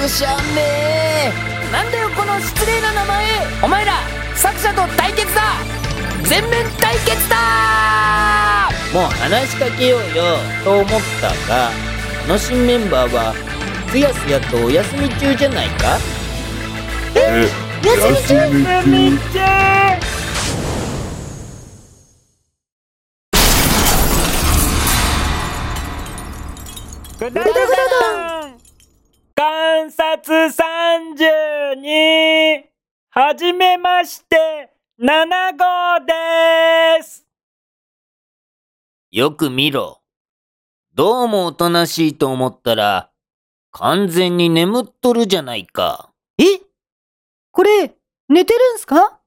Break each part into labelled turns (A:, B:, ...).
A: くしゃめなんだよこの失礼な名前。お前ら作者と対決だ。全面対決だ。もう話しかけようよと思ったがこの新メンバーはすやすやとお休み中じゃないか？
B: え？休み中
C: ぐだぐだだん観察32はじめまして7号です
A: よく見ろ。どうもおとなしいと思ったら、完全に眠っとるじゃないか。
D: え？これ、寝てるんすか？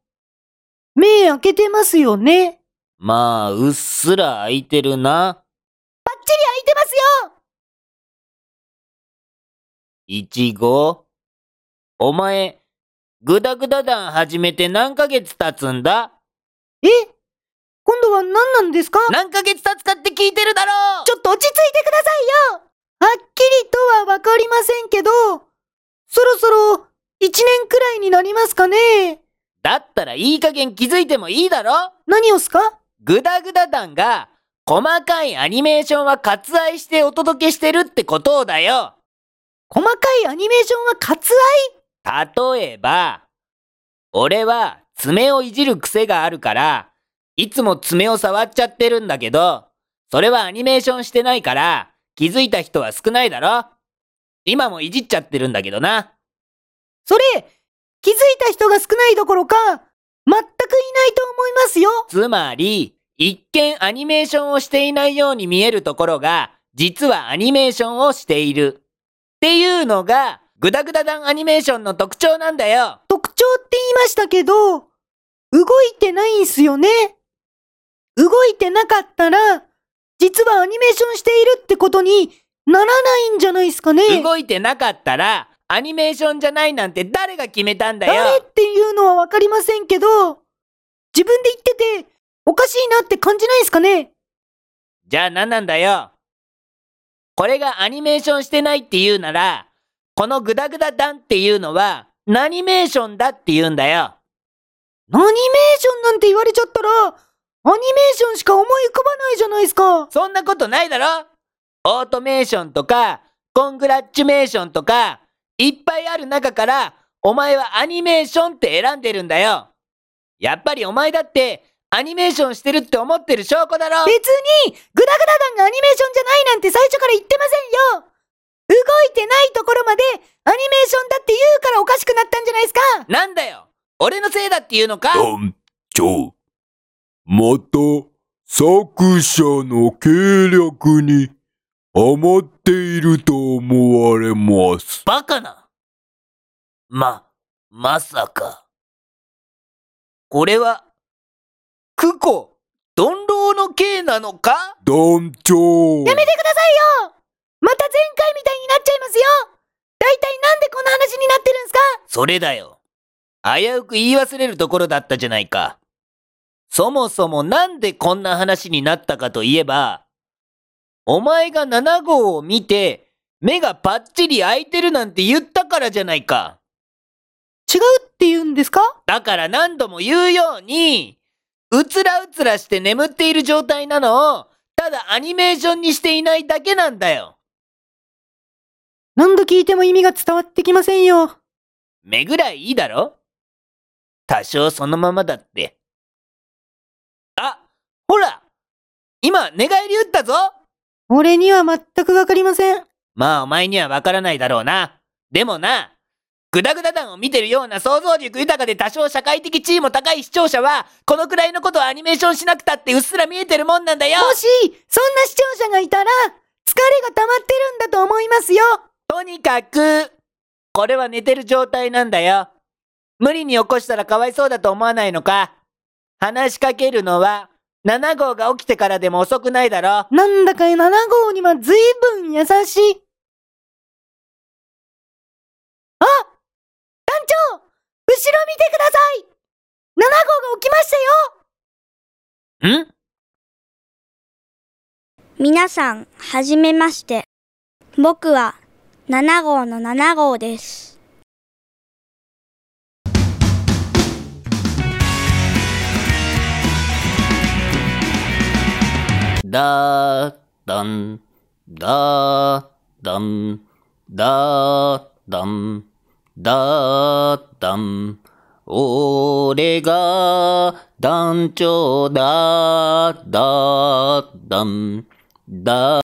D: 目開けてますよね
A: まあ、うっすら開いてるな。
D: バッチリ開いてますよ
A: いちご。お前、ぐだぐだ団始めて何ヶ月経つんだ？
D: え？今度は何なんですか？
A: 何ヶ月経つかって聞いてるだろう！
D: ちょっと落ち着いてくださいよ！はっきりとはわかりませんけど、そろそろ一年くらいになりますかね？
A: だったらいい加減気づいてもいいだろ？
D: 何をすか？
A: ぐだぐだ団が、細かいアニメーションは割愛してお届けしてるってことだよ
D: 細かいアニメーションは割愛？
A: 例えば、俺は爪をいじる癖があるから、いつも爪を触っちゃってるんだけど、それはアニメーションしてないから、気づいた人は少ないだろ？今もいじっちゃってるんだけどな。
D: それ、気づいた人が少ないどころか、全くいないと思いますよ
A: つまり、一見アニメーションをしていないように見えるところが、実はアニメーションをしている。っていうのが、グダグダ団アニメーションの特徴なんだよ。
D: 特徴って言いましたけど、動いてないんすよね動いてなかったら、実はアニメーションしているってことにならないんじゃないですかね
A: 動いてなかったら、アニメーションじゃないなんて誰が決めたんだよ。
D: 誰っていうのはわかりませんけど、自分で言ってて、おかしいなって感じないですかね
A: じゃあ何なんだよ。これがアニメーションしてないって言うなら、このグダグダダンっていうのは、ナニメーションだって言うんだよ。
D: アニメーションなんて言われちゃったら、アニメーションしか思い浮かばないじゃないですか。
A: そんなことないだろオートメーションとか、コングラッチュメーションとか、いっぱいある中から、お前はアニメーションって選んでるんだよ。やっぱりお前だって、アニメーションしてるって思ってる証拠だろ
D: 別に、グダグダ団がアニメーションじゃないなんて最初から言ってませんよ動いてないところまで、アニメーションだって言うからおかしくなったんじゃないですか
A: なんだよ俺のせいだっていうのか
B: 団長。また、作者の計略に余っていると思われます。
A: バカな。ま、まさか。これは、クコ、ドンローの刑なのか？
B: 団長。
D: やめてくださいよまた前回みたいになっちゃいますよ大体なんでこんな話になってるんすか？
A: それだよ。危うく言い忘れるところだったじゃないか。そもそもなんでこんな話になったかといえば、お前が7号を見て、目がパッチリ開いてるなんて言ったからじゃないか。
D: 違うって言うんですか？
A: だから何度も言うように、うつらうつらして眠っている状態なのを、ただアニメーションにしていないだけなんだよ。
D: 何度聞いても意味が伝わってきませんよ。
A: 目ぐらいいいだろ？多少そのままだって。あ、ほら今、寝返り打ったぞ
D: 俺には全くわかりません。
A: まあお前にはわからないだろうな。でもな、グダグダ団を見てるような想像力豊かで多少社会的地位も高い視聴者は、このくらいのことをアニメーションしなくたってうっすら見えてるもんなんだよ
D: もし、そんな視聴者がいたら、疲れが溜まってるんだと思いますよ。
A: とにかく、これは寝てる状態なんだよ。無理に起こしたらかわいそうだと思わないのか話しかけるのは、7号が起きてからでも遅くないだろ
D: なんだか7号には随分優しい。あ団長後ろ見てください !7 号が起きましたよ
A: ん？
E: 皆さん、はじめまして。僕は、7号の7号です。
A: だーだん、だーだん、だーだん、だーだん。俺が団長だだだん、だ